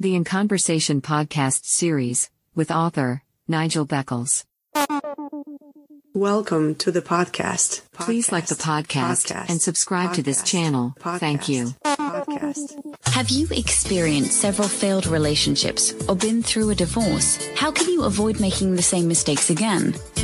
The In Conversation podcast series with author Nigel Beckles. Welcome to the podcast. Please like the podcast, and subscribe to this channel. Thank you. Podcast. Have you experienced several failed relationships or been through a divorce? How can you avoid making the same mistakes again?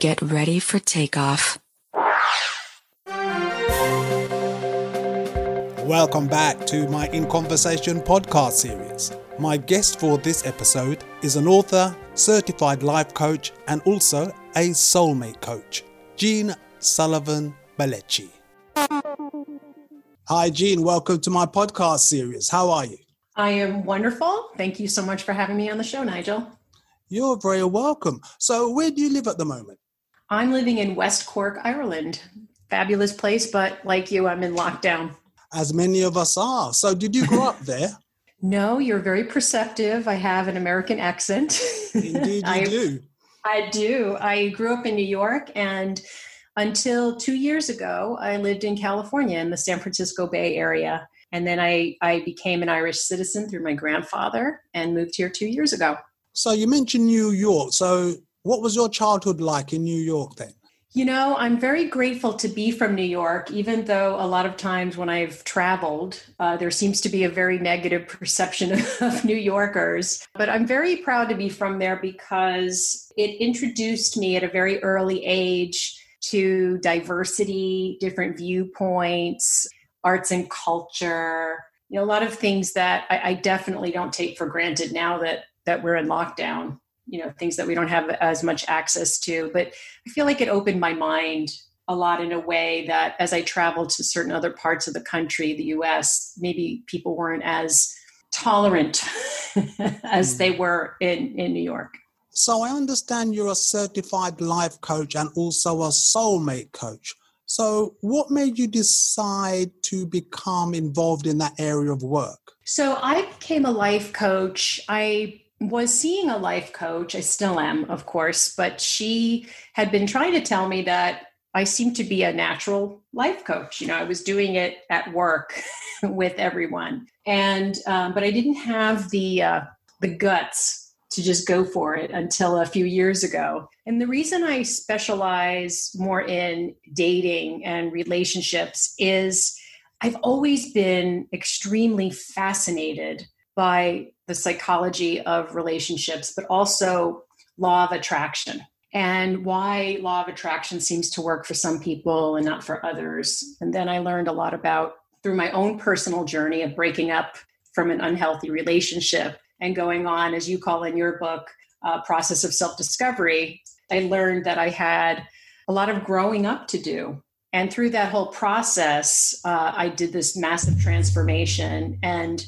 Get ready for takeoff. Welcome back to my In Conversation podcast series. My guest for this episode is an author, certified life coach, and also a soulmate coach, Jean Sullivan Balechi. Hi, Jean. Welcome to my podcast series. How are you? I am wonderful. Thank you so much for having me on the show, Nigel. You're very welcome. So, where do you live at the moment? I'm living in West Cork, Ireland. Fabulous place, but like you, I'm in lockdown. As many of us are. So, did you grow up there? No, you're very perceptive. I have an American accent. Indeed, you I, do. I do. I grew up in New York, and until two years ago, I lived in California in the San Francisco Bay Area. And then I, I became an Irish citizen through my grandfather and moved here two years ago. So, you mentioned New York. So, what was your childhood like in New York then? You know, I'm very grateful to be from New York, even though a lot of times when I've traveled, uh, there seems to be a very negative perception of New Yorkers. But I'm very proud to be from there because it introduced me at a very early age to diversity, different viewpoints, arts and culture, you know, a lot of things that I, I definitely don't take for granted now that that we're in lockdown you know things that we don't have as much access to but i feel like it opened my mind a lot in a way that as i traveled to certain other parts of the country the us maybe people weren't as tolerant as they mm. were in in new york So, I understand you're a certified life coach and also a soulmate coach. So, what made you decide to become involved in that area of work? so i became a life coach i was seeing a life coach. I still am of course but she had been trying to tell me that i seemed to be a natural life coach. You know i was doing it at work with everyone. And um, but i didn't have the uh, the guts to just go for it until a few years ago. And the reason i specialize more in dating and relationships is i've always been extremely fascinated by the psychology of relationships, but also law of attraction and why law of attraction seems to work for some people and not for others. And then I learned a lot about through my own personal journey of breaking up from an unhealthy relationship and going on, as you call in your book, process of self discovery. I learned that I had a lot of growing up to do. And through that whole process, uh, I did this massive transformation and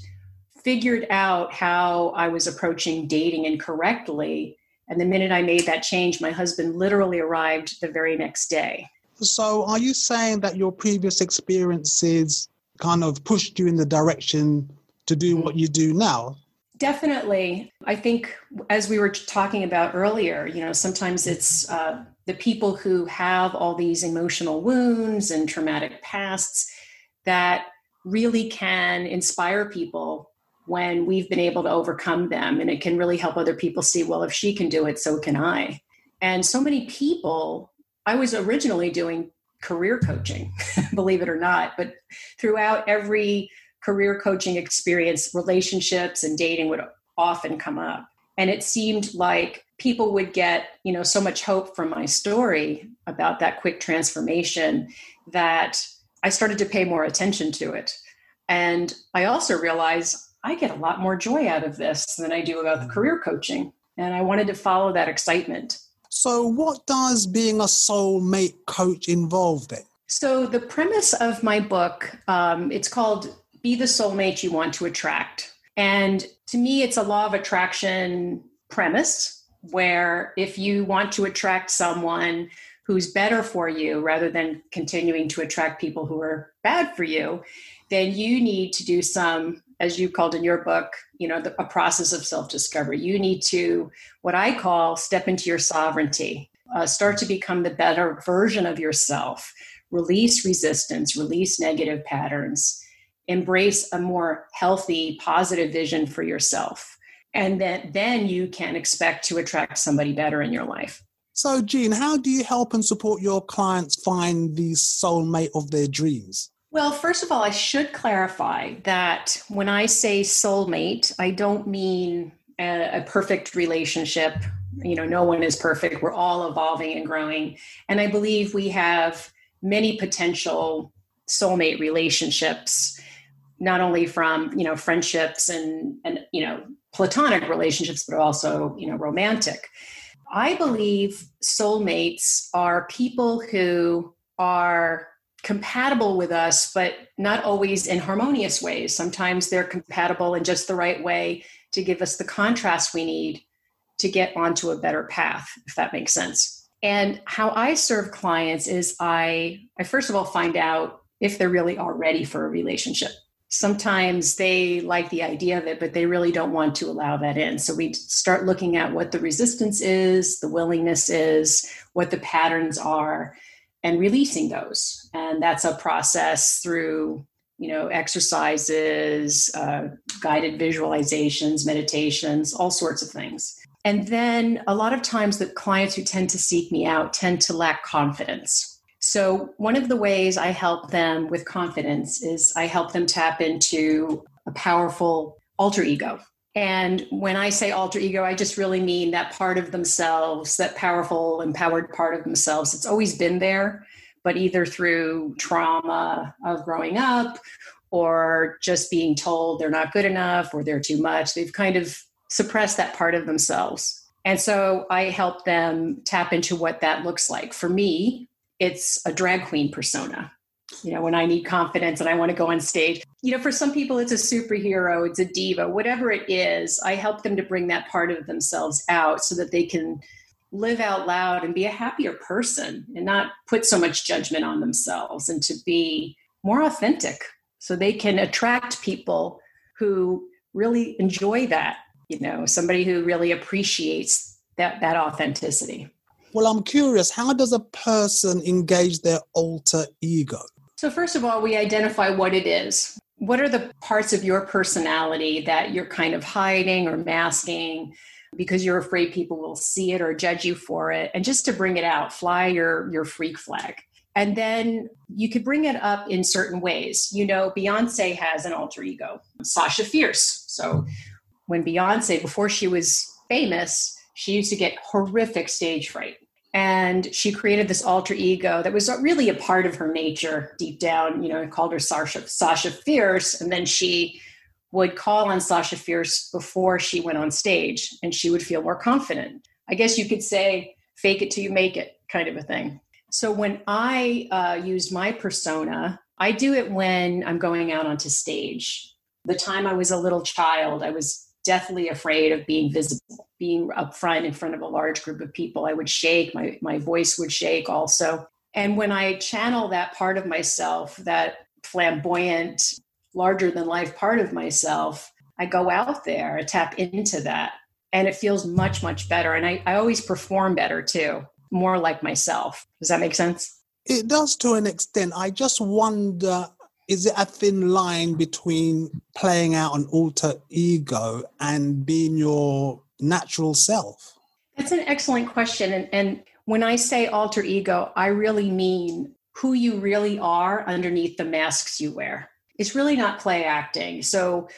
figured out how I was approaching dating incorrectly. And the minute I made that change, my husband literally arrived the very next day. So, are you saying that your previous experiences kind of pushed you in the direction to do what you do now? Definitely. I think, as we were talking about earlier, you know, sometimes it's uh, the people who have all these emotional wounds and traumatic pasts that really can inspire people when we've been able to overcome them. And it can really help other people see, well, if she can do it, so can I. And so many people, I was originally doing career coaching, believe it or not, but throughout every career coaching experience, relationships and dating would often come up. And it seemed like people would get, you know, so much hope from my story about that quick transformation that I started to pay more attention to it. And I also realized I get a lot more joy out of this than I do about the career coaching. And I wanted to follow that excitement. So, what does being a soulmate coach involve then? So, the premise of my book, um, it's called Be the Soulmate You Want to Attract. And to me, it's a law of attraction premise where if you want to attract someone who's better for you rather than continuing to attract people who are bad for you, then you need to do some, as you called in your book, you know, the, a process of self discovery. You need to, what I call, step into your sovereignty, uh, start to become the better version of yourself, release resistance, release negative patterns, embrace a more healthy, positive vision for yourself. And then, then you can expect to attract somebody better in your life. So, Jean, how do you help and support your clients find the soulmate of their dreams? Well, first of all, I should clarify that when I say soulmate, I don't mean a, a, perfect relationship. You know, no one is perfect. We're all evolving and growing. And I believe we have many potential soulmate relationships, not only from, you know, friendships and, and, you know, platonic relationships, but also, you know, romantic. I believe soulmates are people who are compatible with us, but not always in harmonious ways. Sometimes they're compatible in just the right way to give us the contrast we need to get onto a better path, if that makes sense. And how I serve clients is I, I first of all find out if they really are ready for a relationship sometimes they like the idea of it, but they really don't want to allow that in. So we start looking at what the resistance is, the willingness is, what the patterns are, and releasing those. And that's a process through you know exercises uh, guided visualizations meditations all sorts of things and then a lot of times the clients who tend to seek me out tend to lack confidence so, one of the ways I help them with confidence is I help them tap into a powerful alter ego. And when I say alter ego, I just really mean that part of themselves, that powerful, empowered part of themselves. It's always been there, but either through trauma of growing up or just being told they're not good enough or they're too much, they've kind of suppressed that part of themselves. And so I help them tap into what that looks like. For me, it's a drag queen persona. You know, when I need confidence and I want to go on stage. You know, for some people, it's a superhero, it's a diva, whatever it is, I help them to bring that part of themselves out so that they can live out loud and be a happier person and not put so much judgment on themselves and to be more authentic so they can attract people who really enjoy that you know somebody who really appreciates that that authenticity well, I'm curious, how does a person engage their alter ego? So, first of all, we identify what it is. What are the parts of your personality that you're kind of hiding or masking because you're afraid people will see it or judge you for it? And just to bring it out, fly your, your freak flag. And then you could bring it up in certain ways. You know, Beyonce has an alter ego, Sasha Fierce. So, when Beyonce, before she was famous, she used to get horrific stage fright and she created this alter ego that was really a part of her nature deep down you know called her sasha, sasha fierce. And then she would call on sasha fierce before she went on stage and she would feel more confident. I guess you could say fake it till you make it kind of a thing. So when i uh, used my persona i do it when i'm going out onto stage. The time i was a little child i was deathly afraid of being visible, being up front in front of a large group of people. I would shake, my, my voice would shake also. And when I channel that part of myself, that flamboyant, larger than life part of myself, I go out there, I tap into that, and it feels much, much better. And I, I always perform better too, more like myself. Does that make sense? It does to an extent. I just wonder is it a thin line between playing out an alter ego and being your natural self? That's an excellent question. And, and when I say alter ego, I really mean who you really are underneath the masks you wear. It's really not play acting. So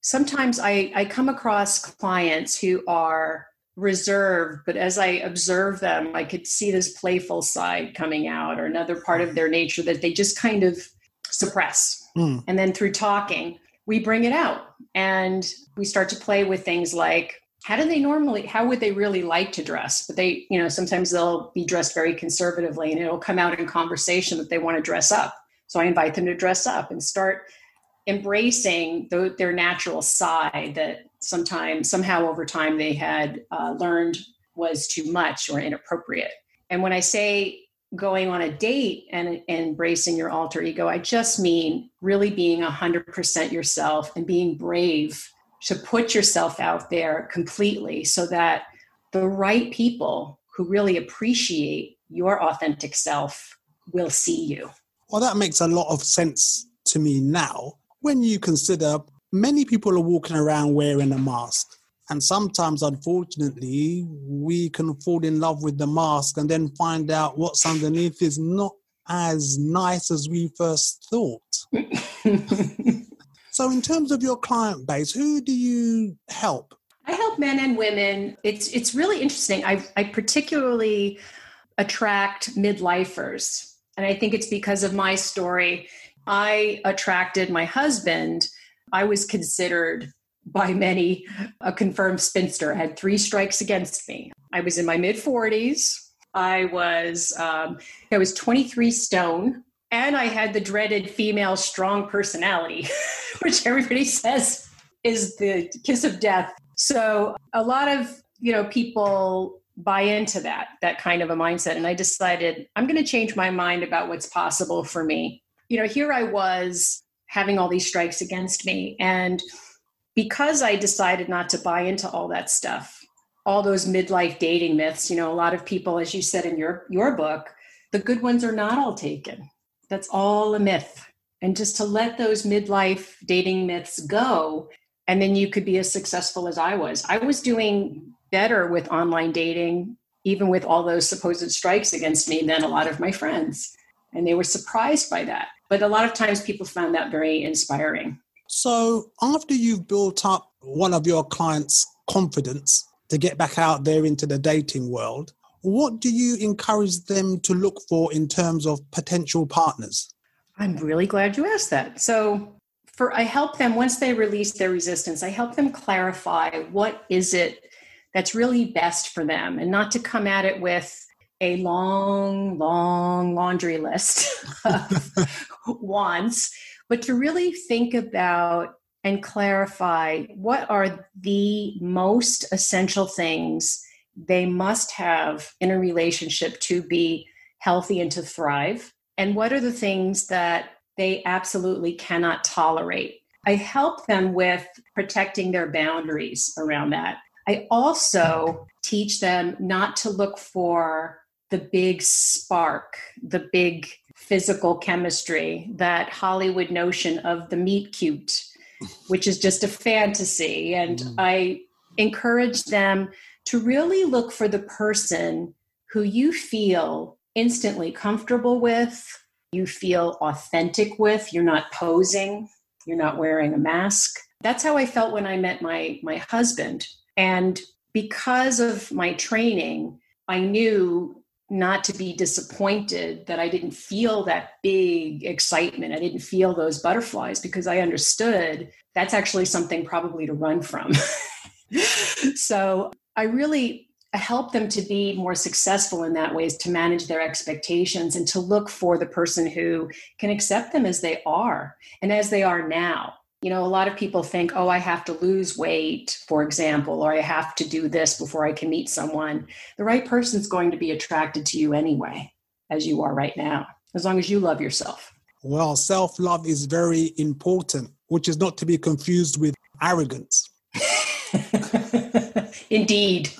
sometimes I, I come across clients who are reserved, but as I observe them, I could see this playful side coming out or another part of their nature that they just kind of suppress. Mm. And then through talking, we bring it out and we start to play with things like how do they normally how would they really like to dress but they you know sometimes they'll be dressed very conservatively and it'll come out in conversation that they want to dress up so i invite them to dress up and start embracing the, their natural side that sometimes, somehow over time, they had uh, learned was too much or inappropriate. And when I say going on a date and, and embracing your alter ego, I just mean really being 100% yourself and being brave to put yourself out there completely so that the right people who really appreciate your authentic self will see you. Well, that makes a lot of sense to me now when you consider many people are walking around wearing a mask. And sometimes, unfortunately, we can fall in love with the mask and then find out what's underneath is not as nice as we first thought. so, in terms of your client base, who do you help? I help men and women. It's it's really interesting. I I particularly attract midlifers, and I think it's because of my story. I attracted my husband. I was considered by many a confirmed spinster. Had three strikes against me. I was in my mid 40s. I was um, I was 23 stone, and I had the dreaded female strong personality, which everybody says is the kiss of death. So a lot of you know people buy into that that kind of a mindset, and I decided I'm going to change my mind about what's possible for me. You know, here I was having all these strikes against me, and because I decided not to buy into all that stuff, all those midlife dating myths, you know, a lot of people, as you said in your your book, the good ones are not all taken. That's all a myth. And just to let those midlife dating myths go, and then you could be as successful as I was. I was doing better with online dating, even with all those supposed strikes against me, than a lot of my friends. And they were surprised by that. But a lot of times people found that very inspiring. So, after you've built up one of your clients' confidence to get back out there into the dating world, what do you encourage them to look for in terms of potential partners? I'm really glad you asked that. So, for I help them once they release their resistance, I help them clarify what is it that's really best for them and not to come at it with a long, long laundry list of wants but to really think about and clarify what are the most essential things they must have in a relationship to be healthy and to thrive, and what are the things that they absolutely cannot tolerate. I help them with protecting their boundaries around that. I also teach them not to look for the big spark, the big physical chemistry, that Hollywood notion of the meet cute, which is just a fantasy. And mm. I encourage them to really look for the person who you feel instantly comfortable with, you feel authentic with, you're not posing, you're not wearing a mask. That's how I felt when I met my my husband. And because of my training, I knew not to be disappointed that I didn't feel that big excitement. I didn't feel those butterflies because I understood that's actually something probably to run from. so I really help them to be more successful in that ways to manage their expectations and to look for the person who can accept them as they are and as they are now you know, a lot of people think, oh, I have to lose weight, for example, or I have to do this before I can meet someone. The right person's going to be attracted to you anyway, as you are right now, as long as you love yourself. Well, self love is very important, which is not to be confused with arrogance. Indeed.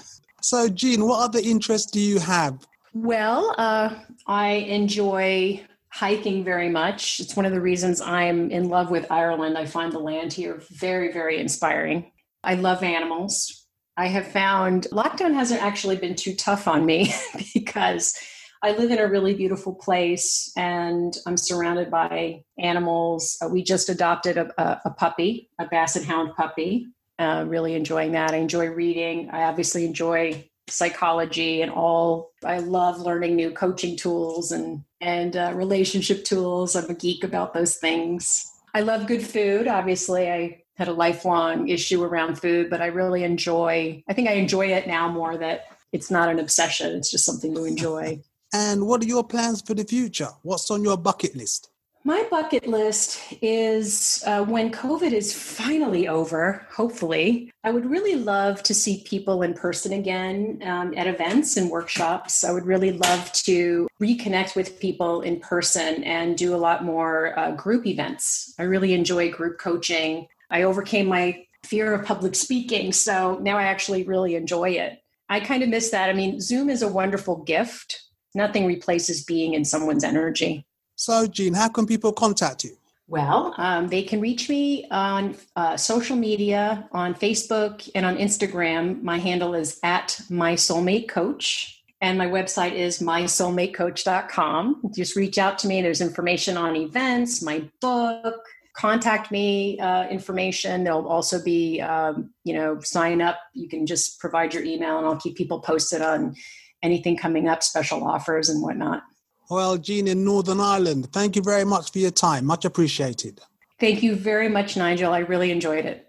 So, Jean, what other interests do you have? Well, uh, I enjoy hiking very much. It's one of the reasons I'm in love with Ireland. I find the land here very, very inspiring. I love animals. I have found lockdown hasn't actually been too tough on me because I live in a really beautiful place and I'm surrounded by animals. Uh, we just adopted a, a, a, puppy, a basset hound puppy. Uh, really enjoying that. I enjoy reading. I obviously enjoy psychology and all. I love learning new coaching tools and and uh, relationship tools. I'm a geek about those things. I love good food. Obviously, I had a lifelong issue around food, but I really enjoy. I think I enjoy it now more that it's not an obsession. It's just something to enjoy. And what are your plans for the future? What's on your bucket list? My bucket list is uh, when COVID is finally over, hopefully, I would really love to see people in person again um, at events and workshops. I would really love to reconnect with people in person and do a lot more uh, group events. I really enjoy group coaching. I overcame my fear of public speaking, so now I actually really enjoy it. I kind of miss that. I mean, Zoom is a wonderful gift. Nothing replaces being in someone's energy. So, Jean, how can people contact you? Well, um, they can reach me on uh, social media, on Facebook and on Instagram. My handle is at my soulmate coach. And my website is mysoulmatecoach.com. Just reach out to me. There's information on events, my book, contact me uh, information. There'll also be, um, you know, sign up. You can just provide your email and I'll keep people posted on anything coming up, special offers and whatnot. Well, Jean in Northern Ireland, thank you very much for your time. Much appreciated. Thank you very much, Nigel. I really enjoyed it.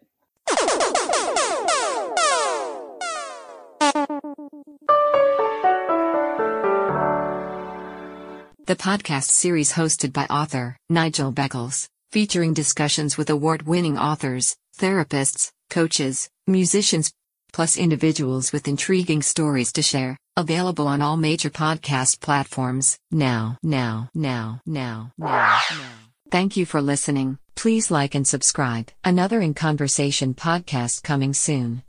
The podcast series hosted by author Nigel Beckles, featuring discussions with award winning authors, therapists, coaches, musicians, plus individuals with intriguing stories to share. Available on all major podcast platforms. Now, now, now, now, now, now. Thank you for listening. Please like and subscribe. Another In Conversation podcast coming soon.